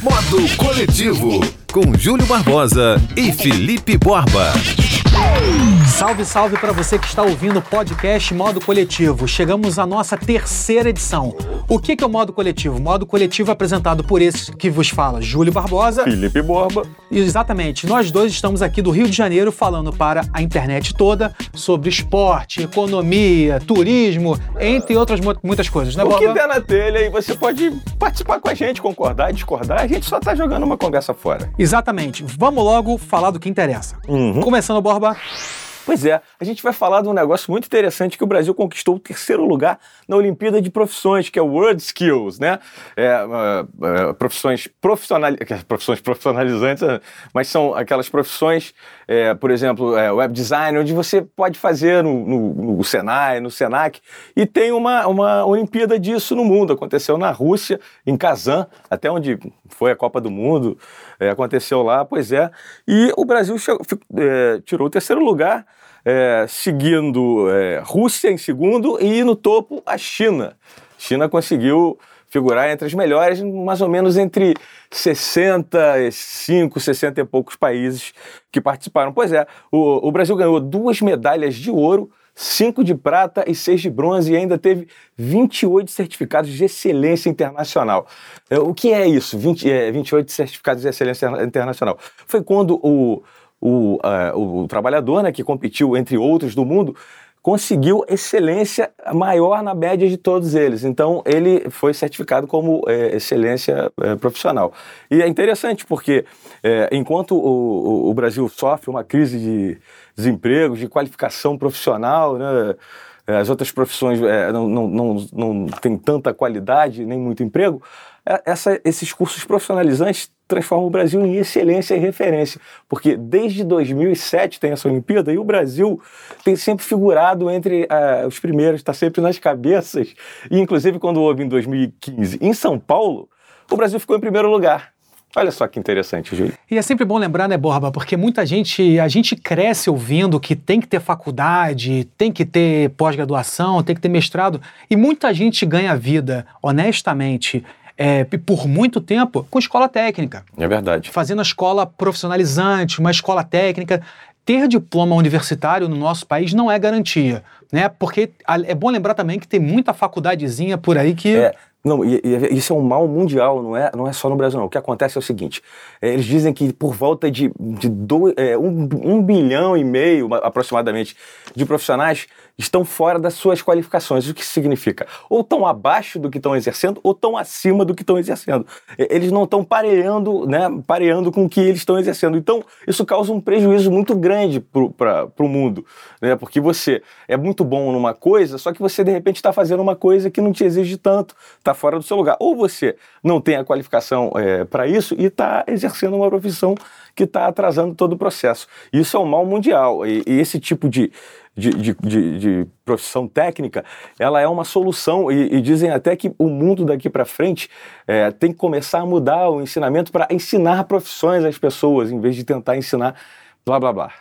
Modo Coletivo, com Júlio Barbosa e Felipe Borba. Salve, salve para você que está ouvindo o podcast Modo Coletivo. Chegamos à nossa terceira edição. O que é o Modo Coletivo? O Modo Coletivo é apresentado por esse que vos fala, Júlio Barbosa. Felipe Borba. Exatamente. Nós dois estamos aqui do Rio de Janeiro falando para a internet toda sobre esporte, economia, turismo, entre outras muitas coisas, né, O Borba? que der na telha e você pode participar com a gente, concordar, discordar. A gente só tá jogando uma conversa fora. Exatamente. Vamos logo falar do que interessa. Uhum. Começando, Borba. luck. Pois é, a gente vai falar de um negócio muito interessante que o Brasil conquistou o terceiro lugar na Olimpíada de Profissões, que é o World Skills, né? É, é, é, profissões, profissões profissionalizantes, é, mas são aquelas profissões, é, por exemplo, é, web design, onde você pode fazer no, no, no Senai, no Senac, e tem uma, uma Olimpíada disso no mundo. Aconteceu na Rússia, em Kazan, até onde foi a Copa do Mundo, aconteceu lá, pois é. E o Brasil chegou, tirou o terceiro lugar, é, seguindo é, Rússia em segundo e no topo a China. China conseguiu figurar entre as melhores, mais ou menos entre 65, 60 e poucos países que participaram. Pois é, o, o Brasil ganhou duas medalhas de ouro, cinco de prata e seis de bronze, e ainda teve 28 certificados de excelência internacional. É, O que é isso, 20, é, 28 certificados de excelência internacional? Foi quando o, o, ah, o trabalhador, né, que competiu entre outros do mundo, conseguiu excelência maior na média de todos eles. Então, ele foi certificado como é, excelência é, profissional. E é interessante porque, é, enquanto o, o- o Brasil sofre uma crise de desemprego, de qualificação profissional, né, as outras profissões é, não, não, não, não têm tanta qualidade, nem muito emprego, é, essa- esses cursos profissionalizantes transformam o Brasil em excelência e referência, porque desde 2007 tem essa Olimpíada e o Brasil tem sempre figurado entre ah, os primeiros, está sempre nas cabeças, e inclusive quando houve em 2015 em São Paulo, o Brasil ficou em primeiro lugar. Olha só que interessante, Júlio. E é sempre bom lembrar, né, Borba, porque muita gente, a gente cresce ouvindo que tem que ter faculdade, tem que ter pós-graduação, tem que ter mestrado, e muita gente ganha vida, honestamente, é, por muito tempo com escola técnica, É verdade. fazendo a escola profissionalizante, uma escola técnica. Ter diploma universitário no nosso país não é garantia, né? Porque é bom lembrar também que tem muita faculdadezinha por aí que É, não, e, e isso é um mal mundial, não é, não é só no Brasil, não. O que acontece é o seguinte: é, eles dizem que por volta de, de dois, é, um, um bilhão e meio, ma- aproximadamente, de profissionais estão fora das suas qualificações. O que significa? Ou estão abaixo do que estão exercendo, ou estão acima do que estão exercendo. É, Eles não estão pareando, né, pareando com o que eles estão exercendo. Então, isso causa um prejuízo muito grande para o mundo, né? Porque você é muito bom numa coisa, só que você de repente está fazendo uma coisa que não te exige tanto, está fora do seu lugar. Ou você não tem a qualificação para isso e está exercendo uma profissão que está atrasando todo o processo. Isso é um mal mundial. E, e esse tipo de, de, de, de- de profissão técnica, ela é uma solução. E, e dizem até que o mundo daqui para frente é, tem que começar a mudar o ensinamento para ensinar profissões às pessoas, em vez de tentar ensinar blá blá blá.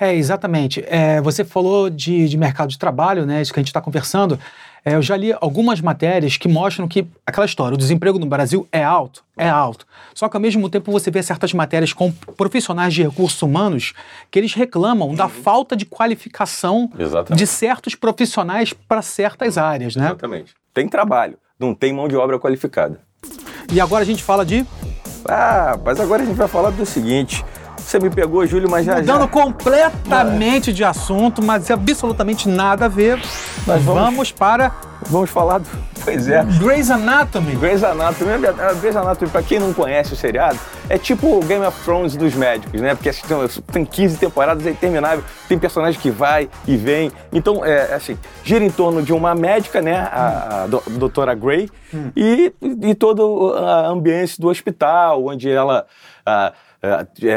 É, exatamente. É, você falou de, de mercado de trabalho, né? Isso que a gente está conversando. É, eu já li algumas matérias que mostram que aquela história, o desemprego no Brasil é alto, é alto. Só que ao mesmo tempo você vê certas matérias com profissionais de recursos humanos que eles reclamam da falta de qualificação Exatamente. de certos profissionais para certas áreas, né? Exatamente. Tem trabalho, não tem mão de obra qualificada. E agora a gente fala de Ah, mas agora a gente vai falar do seguinte. Você me pegou, Júlio, mas já mudando já. completamente de assunto, mas absolutamente nada a ver. Nós vamos- vamos para Vamos falar do. Pois é. Grey's Anatomy. Grey's Anatomy, é verdade, Grey's Anatomy, pra quem não conhece o seriado, é tipo o Game of Thrones dos médicos, né? Porque assim, tem 15 temporadas, é interminável, tem personagem que vai e vem. Então, é assim, gira em torno de uma médica, né? A, a do- doutora Grey, e, e todo a ambiente do hospital, onde ela. ah, ah,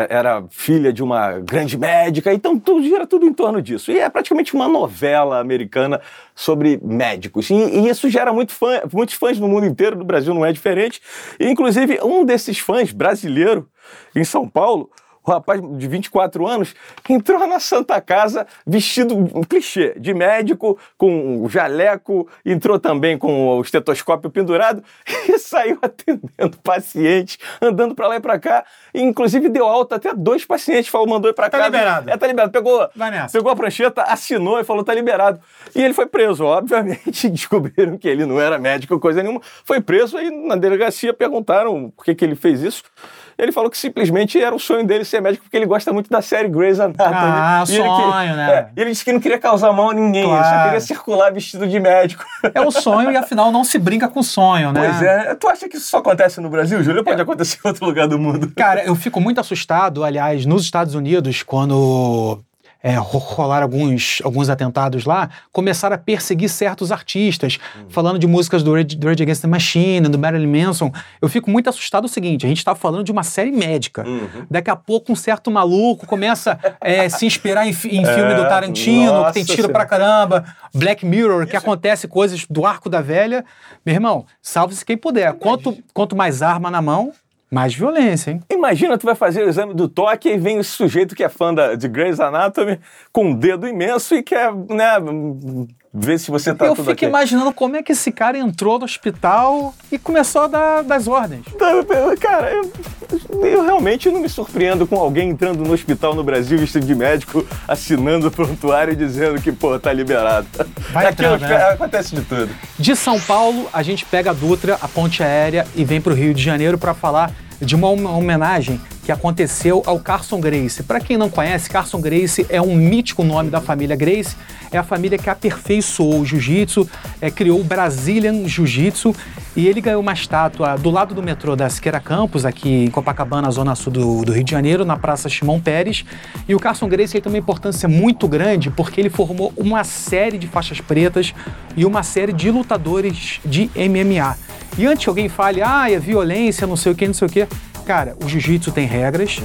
era filha de uma grande médica, então tudo gira tudo em torno disso. E é praticamente uma novela americana sobre médicos. E, e isso gera muito fã, muitos fãs no mundo inteiro, no Brasil não é diferente. E, inclusive, um desses fãs, brasileiro, em São Paulo, o rapaz de 24 anos entrou na Santa Casa vestido, um clichê, de médico, com o jaleco, entrou também com o estetoscópio pendurado e saiu atendendo pacientes, andando para lá e para cá. E, inclusive deu alta até dois pacientes, falou, mandou ir para Tá casa. liberado. É, tá liberado. Pegou, pegou a prancheta, assinou e falou, tá liberado. E ele foi preso, obviamente, descobriram que ele não era médico, coisa nenhuma. Foi preso, aí na delegacia perguntaram por que, que ele fez isso. Ele falou que simplesmente era o sonho dele ser médico porque ele gosta muito da série Grey's Anatomy. Ah, E ele sonho, que- né? é, ele disse que não queria causar mal a ninguém, ele só Claro. queria circular vestido de médico. É o sonho e afinal não se brinca com sonho, né? Pois é. Tu acha que isso só acontece no Brasil, Júlio? Pode acontecer em outro lugar do mundo. Cara, eu fico muito assustado, aliás, nos Estados Unidos, quando é, ro- rolaram alguns, alguns atentados lá, começaram a perseguir certos artistas, falando de músicas do Rage, do Rage Against the Machine, do Marilyn Manson. Eu fico muito assustado o seguinte, a gente tá falando de uma série médica. Daqui a pouco um certo maluco começa a se inspirar em, em filme do Tarantino, que tem nossa tiro pra Senhora. caramba, Black Mirror, que acontece coisas do arco da velha. Meu irmão, salve-se quem puder. Quanto, quanto mais arma na mão, mais violência, hein? Imagina, tu vai fazer o exame do toque e vem esse sujeito que é fã da, de Grey's Anatomy com um dedo imenso e quer, né, ver se você tá eu fico ok. imaginando como é que esse cara entrou no hospital e começou a dar das ordens. Então, Cara, eu, eu realmente não me surpreendo com alguém entrando no hospital no Brasil vestido de médico, assinando o prontuário e dizendo que, pô, tá liberado. Vai Aqui entrando, né? acontece de tudo. De São Paulo, a gente pega a Dutra, a ponte aérea, e vem para o Rio de Janeiro para falar de uma hom- homenagem que aconteceu ao Carson Grace. Para quem não conhece, Carson Grace é um mítico nome da família Grace. É a família que aperfeiçoou o jiu-jitsu, é, criou o Brazilian Jiu-Jitsu e ele ganhou uma estátua do lado do metrô da Siqueira Campos, aqui em Copacabana, zona sul do, do Rio de Janeiro, na Praça Shimon Peres. E o Carson Grace tem uma importância muito grande porque ele formou uma série de faixas pretas e uma série de lutadores de MMA. E antes que alguém fale, ah, é violência, não sei o que, não sei o que. Cara, o jiu-jitsu tem regras,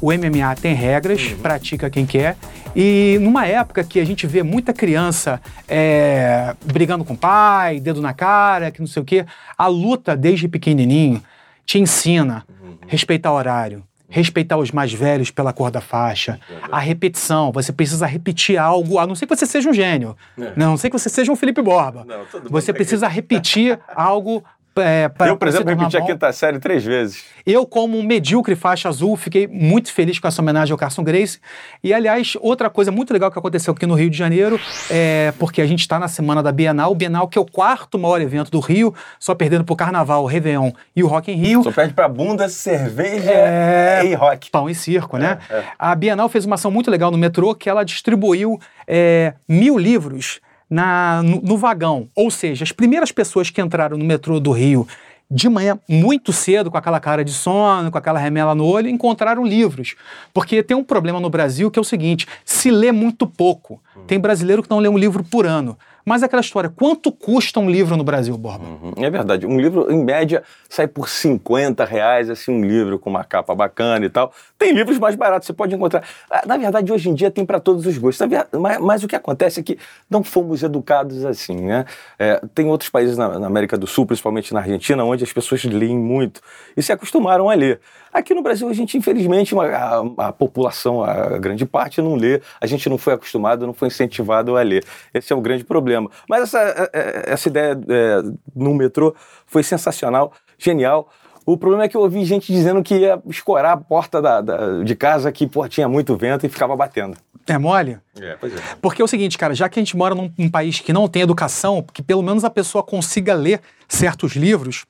o MMA tem regras, pratica quem quer. E numa época que a gente vê muita criança é, brigando com o pai, dedo na cara, que não sei o quê, a luta desde pequenininho te ensina respeitar horário, respeitar os mais velhos pela cor da faixa, a repetição, você precisa repetir algo, a não ser que você seja um gênio, a não ser que você seja um Felipe Borba. Não, você precisa repetir algo é, para eu, por exemplo, repeti a quinta série três vezes. eu, como um medíocre faixa azul, fiquei muito feliz com essa homenagem ao Carson Grace. E, aliás, outra coisa muito legal que aconteceu aqui no Rio de Janeiro, é porque a gente está na semana da Bienal, o Bienal que é o quarto maior evento do Rio, só perdendo pro Carnaval, o Réveillon e o Rock in Rio. Só perde pra bunda, cerveja É. e rock. Pão e circo, né? é. A Bienal fez uma ação muito legal no metrô que ela distribuiu é, mil livros na, no, no vagão. Ou seja, as primeiras pessoas que entraram no metrô do Rio de manhã, muito cedo, com aquela cara de sono, com aquela remela no olho, encontraram livros. Porque tem um problema no Brasil que é o seguinte: se lê muito pouco. Tem brasileiro que não lê um livro por ano. Mas é aquela história, quanto custa um livro no Brasil, Borba? Uhum, É verdade. Um livro, em média, sai por 50 reais, assim, um livro com uma capa bacana e tal. Tem livros mais baratos, você pode encontrar. Ah, Na verdade, hoje em dia tem para todos os gostos. Mas, mas o que acontece é que não fomos educados assim, né? É, tem outros países na, na América do Sul, principalmente na Argentina, onde as pessoas leem muito e se acostumaram a ler. Aqui no Brasil, a gente, infelizmente, uma- a, a população, a grande parte, não lê. A gente não foi acostumado, não foi incentivado a ler. Esse é o grande problema. Mas essa, é, é, essa ideia é, no metrô foi sensacional, genial. O problema é que eu ouvi gente dizendo que ia escorar a porta da- da- de casa, que pô, tinha muito vento e ficava batendo. É mole? É, pois é. Porque é o seguinte, cara, já que a gente mora num, num país que não tem educação, que pelo menos a pessoa consiga ler certos livros,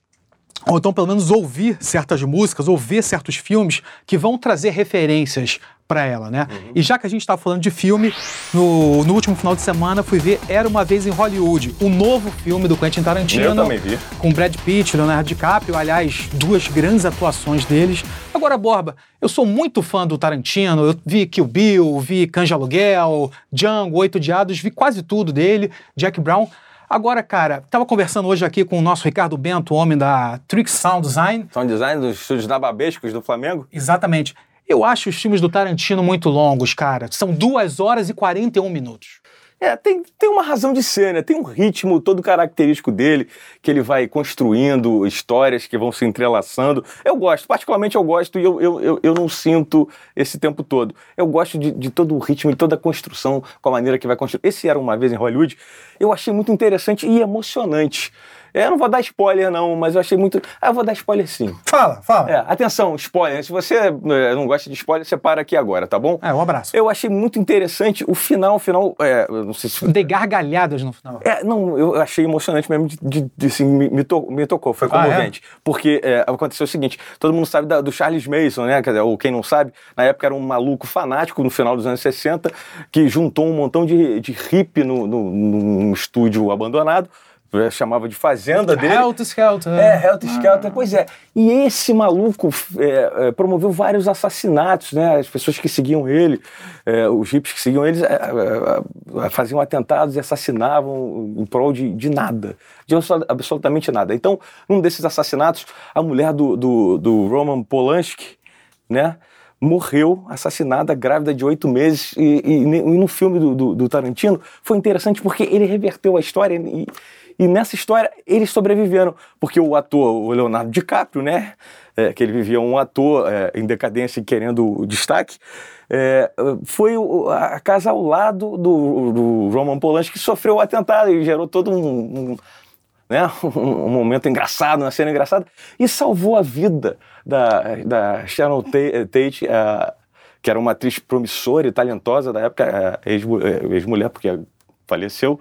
ou então pelo menos ouvir certas músicas, ou ver certos filmes que vão trazer referências para ela, né? E já que a gente está falando de filme, no, no último final de semana fui ver Era Uma Vez em Hollywood, o novo filme do Quentin Tarantino. Eu também vi. Com Brad Pitt, Leonardo DiCaprio, aliás, duas grandes atuações deles. Agora, Borba, eu sou muito fã do Tarantino, eu vi Kill Bill, vi Canja Aluguel, Django, Oito Diados, vi quase tudo dele, Jack Brown. Agora, cara, tava conversando hoje aqui com o nosso Ricardo Bento, homem da Trick Sound Design. Sound design dos estúdios nababescos do Flamengo? Exatamente. Eu acho os filmes do Tarantino muito longos, cara. São duas horas e 41 minutos. É, tem, tem uma razão de ser, né? Tem um ritmo todo característico dele, que ele vai construindo histórias que vão se entrelaçando. Eu gosto, particularmente eu gosto e eu, eu, eu, eu não sinto esse tempo todo. Eu gosto de, de todo o ritmo, de toda a construção, com a maneira que vai construir. Esse era uma vez em Hollywood, eu achei muito interessante e emocionante. É, eu não vou dar spoiler, não, mas eu achei muito. Ah, eu vou dar spoiler sim. Fala, fala. É, atenção, spoiler. Se você é, não gosta de spoiler, você para aqui agora, tá bom? É, um abraço. Eu achei muito interessante o final, o final. É, não sei se. Dei gargalhadas no final. É, não, eu achei emocionante mesmo, de, de- de, assim, me, me, to- me tocou, foi Ah, é? comovente. Porque é, aconteceu o seguinte: todo mundo sabe da- do Charles Mason, né? Ou quem não sabe, na época era um maluco fanático no final dos anos 60, que juntou um montão de, de hippie no, no, num estúdio abandonado, chamava de fazenda dele. Helter Skelter. É, Helter Skelter, pois é. E esse maluco é, é, promoveu vários assassinatos, né? As pessoas que seguiam ele, é, os hippies que seguiam eles, é, é, é, faziam atentados e assassinavam em prol de, de nada, de absol- absolutamente nada. Então, num desses assassinatos, a mulher do, do, do Roman Polanski, né? Morreu assassinada, grávida de oito meses. E, e e no filme do, do- do Tarantino foi interessante porque ele reverteu a história e, e nessa história eles sobreviveram. Porque o ator, o Leonardo DiCaprio, né? é, que ele vivia um ator é, em decadência e querendo destaque, é, foi a casa ao lado do, do Roman Polanski que sofreu o atentado e gerou todo um- um né? um, momento engraçado, uma cena engraçada, e salvou a vida da, da Sharon Ta- Tate, eh, que era uma atriz promissora e talentosa da época, eh, eh, ex-mulher, porque faleceu,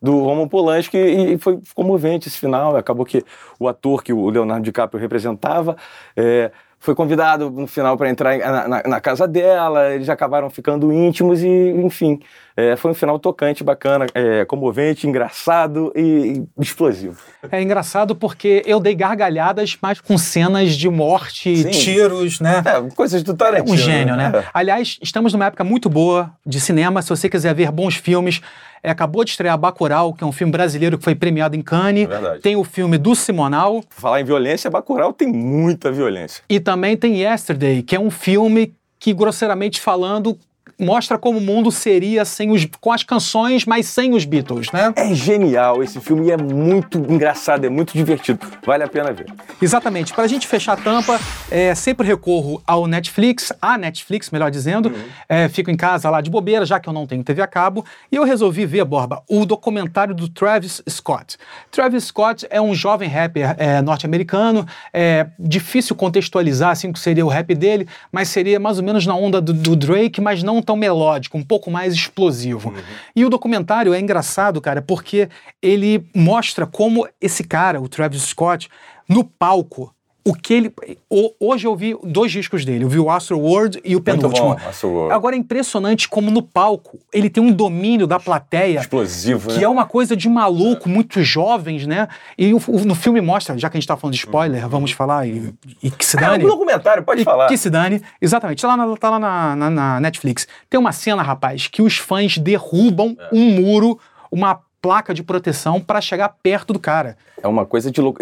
do Roman Polanski, e foi comovente esse final. Acabou que o ator que o Leonardo DiCaprio representava eh, foi convidado no final para entrar na, na- na casa dela, eles acabaram ficando íntimos e, enfim, eh, foi um final tocante, bacana, eh, comovente, engraçado e explosivo. É engraçado porque eu dei gargalhadas, mas com cenas de morte, Sim. tiros, né? É, coisas do Tarantino. Um gênio, né? É. Aliás, estamos numa época muito boa de cinema. Se você quiser ver bons filmes, é, acabou de estrear Bacurau, que é um filme brasileiro que foi premiado em Cannes. É. Tem o filme do Simonal Falar em violência, Bacurau tem muita violência. e também tem Yesterday, que é um filme que, grosseiramente falando, mostra como o mundo seria sem os, com as canções, mas sem os Beatles, né? É genial esse filme e é muito engraçado, é muito divertido. Vale a pena ver. Exatamente. Para a gente fechar a tampa, é, sempre recorro ao Netflix, a Netflix, melhor dizendo. É, fico em casa lá de bobeira, já que eu não tenho TV a cabo. E eu resolvi ver, Borba, o documentário do Travis Scott. Travis Scott é um jovem rapper é, norte-americano. É difícil contextualizar assim, o que seria o rap dele, mas seria mais ou menos na onda do, do Drake, mas não tão melódico, um pouco mais explosivo. E o documentário é engraçado, cara, porque ele mostra como esse cara, o Travis Scott, no palco, o que ele. ho- Hoje eu vi dois discos dele, eu vi o Astro World e o penúltimo. bom. Agora é impressionante como no palco ele tem um domínio da plateia. Explosivo, Que né? é uma coisa de maluco, muito jovens, né? E o- o- no filme mostra, já que a gente tá falando de spoiler, vamos falar e, e que se É dane. um documentário, pode E falar. Que se dane. Exatamente. Tá lá, na, tá lá na, na- na Netflix. Tem uma cena, rapaz, que os fãs derrubam É. um muro, uma placa de proteção para chegar perto do cara. É uma coisa de louco.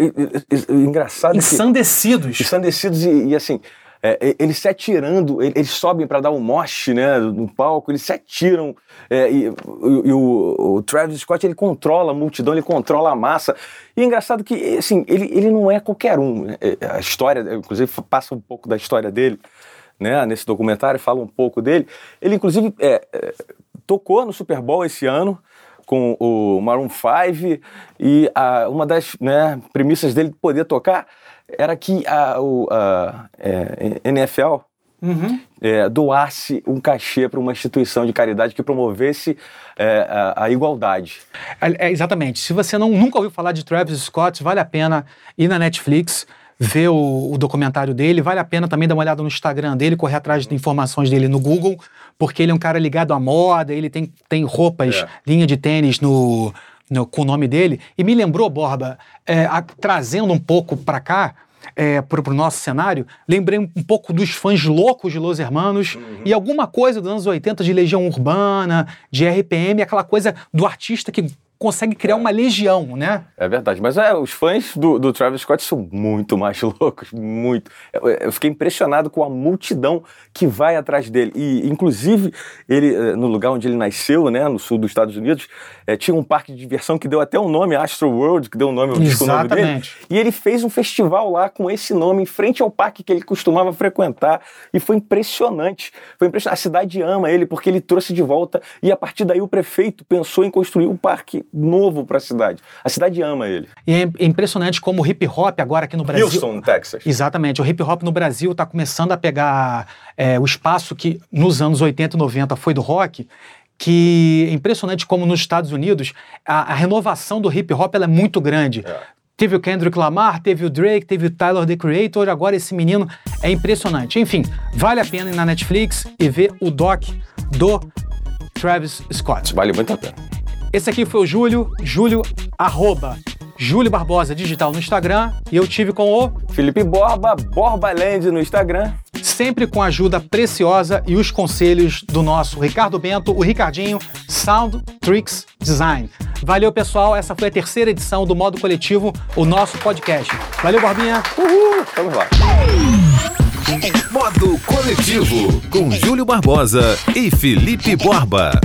Engraçado que... Ensandecidos. ensandecidos e, e, assim, é, é, eles se atirando, ele- eles sobem para dar um moche, né, no palco, eles se atiram, é, e, e- e o, o Travis Scott, ele controla a multidão, ele controla a massa, e é engraçado que, assim, ele, ele não é qualquer um, né, é, a história, inclusive passa um pouco da história dele, né, nesse documentário, fala um pouco dele, ele inclusive é, é, tocou no Super Bowl esse ano, com o Maroon 5 e a- uma das né, premissas dele poder tocar era que a, o, a, é, NFL é, doasse um cachê para uma instituição de caridade que promovesse é, a, a igualdade. É, é, exatamente. Se você não, nunca ouviu falar de Travis Scott, vale a pena ir na Netflix, ver o, o documentário dele. Vale a pena também dar uma olhada no Instagram dele, correr atrás de informações dele no Google, porque ele é um cara ligado à moda, ele tem, tem roupas, É. linha de tênis no, no- com o nome dele. E me lembrou, Borba, é, a- trazendo um pouco para cá, é, pro, pro nosso cenário, lembrei um, um pouco dos fãs loucos de Los Hermanos e alguma coisa dos anos 80 de Legião Urbana, de RPM, aquela coisa do artista que consegue criar uma legião, né? É verdade, mas é, os fãs do, do Travis Scott são muito mais loucos, muito. Eu, eu, fiquei impressionado com a multidão que vai atrás dele. E, inclusive, ele, eh, no lugar onde ele nasceu, né, no sul dos Estados Unidos, é, tinha um parque de diversão que deu até um nome, Astro World, que deu um nome ao disco nome dele. E ele fez um festival lá com esse nome, em frente ao parque que ele costumava frequentar. E foi impressionante. Foi impressionante. A cidade ama ele porque ele trouxe de volta. E a partir daí o prefeito pensou em construir um parque novo para a cidade. A cidade ama ele. E é impressionante como o hip hop agora aqui no Brasil. Houston, Texas. Exatamente. O hip hop no Brasil está começando a pegar é, o espaço que nos anos 80 e 90 foi do rock que é impressionante como nos Estados Unidos a, a renovação do hip hop é muito grande. É. Teve o Kendrick Lamar, teve o Drake, teve o Tyler the Creator, agora esse menino é impressionante. Enfim, vale a pena ir na Netflix e ver o doc do Travis Scott. Vale muito a pena. Esse aqui foi o Júlio, Júlio, arroba, Júlio Barbosa Digital no Instagram. E eu tive com o Felipe Borba, Borbaland no Instagram. Sempre com a ajuda preciosa e os conselhos do nosso Ricardo Bento, o Ricardinho, Sound Tricks Design. Valeu, pessoal. Essa foi a terceira edição do Modo Coletivo, o nosso podcast. Valeu, Borbinha. Uhul. Vamos lá. Modo Coletivo, com Júlio Barbosa e Felipe Borba.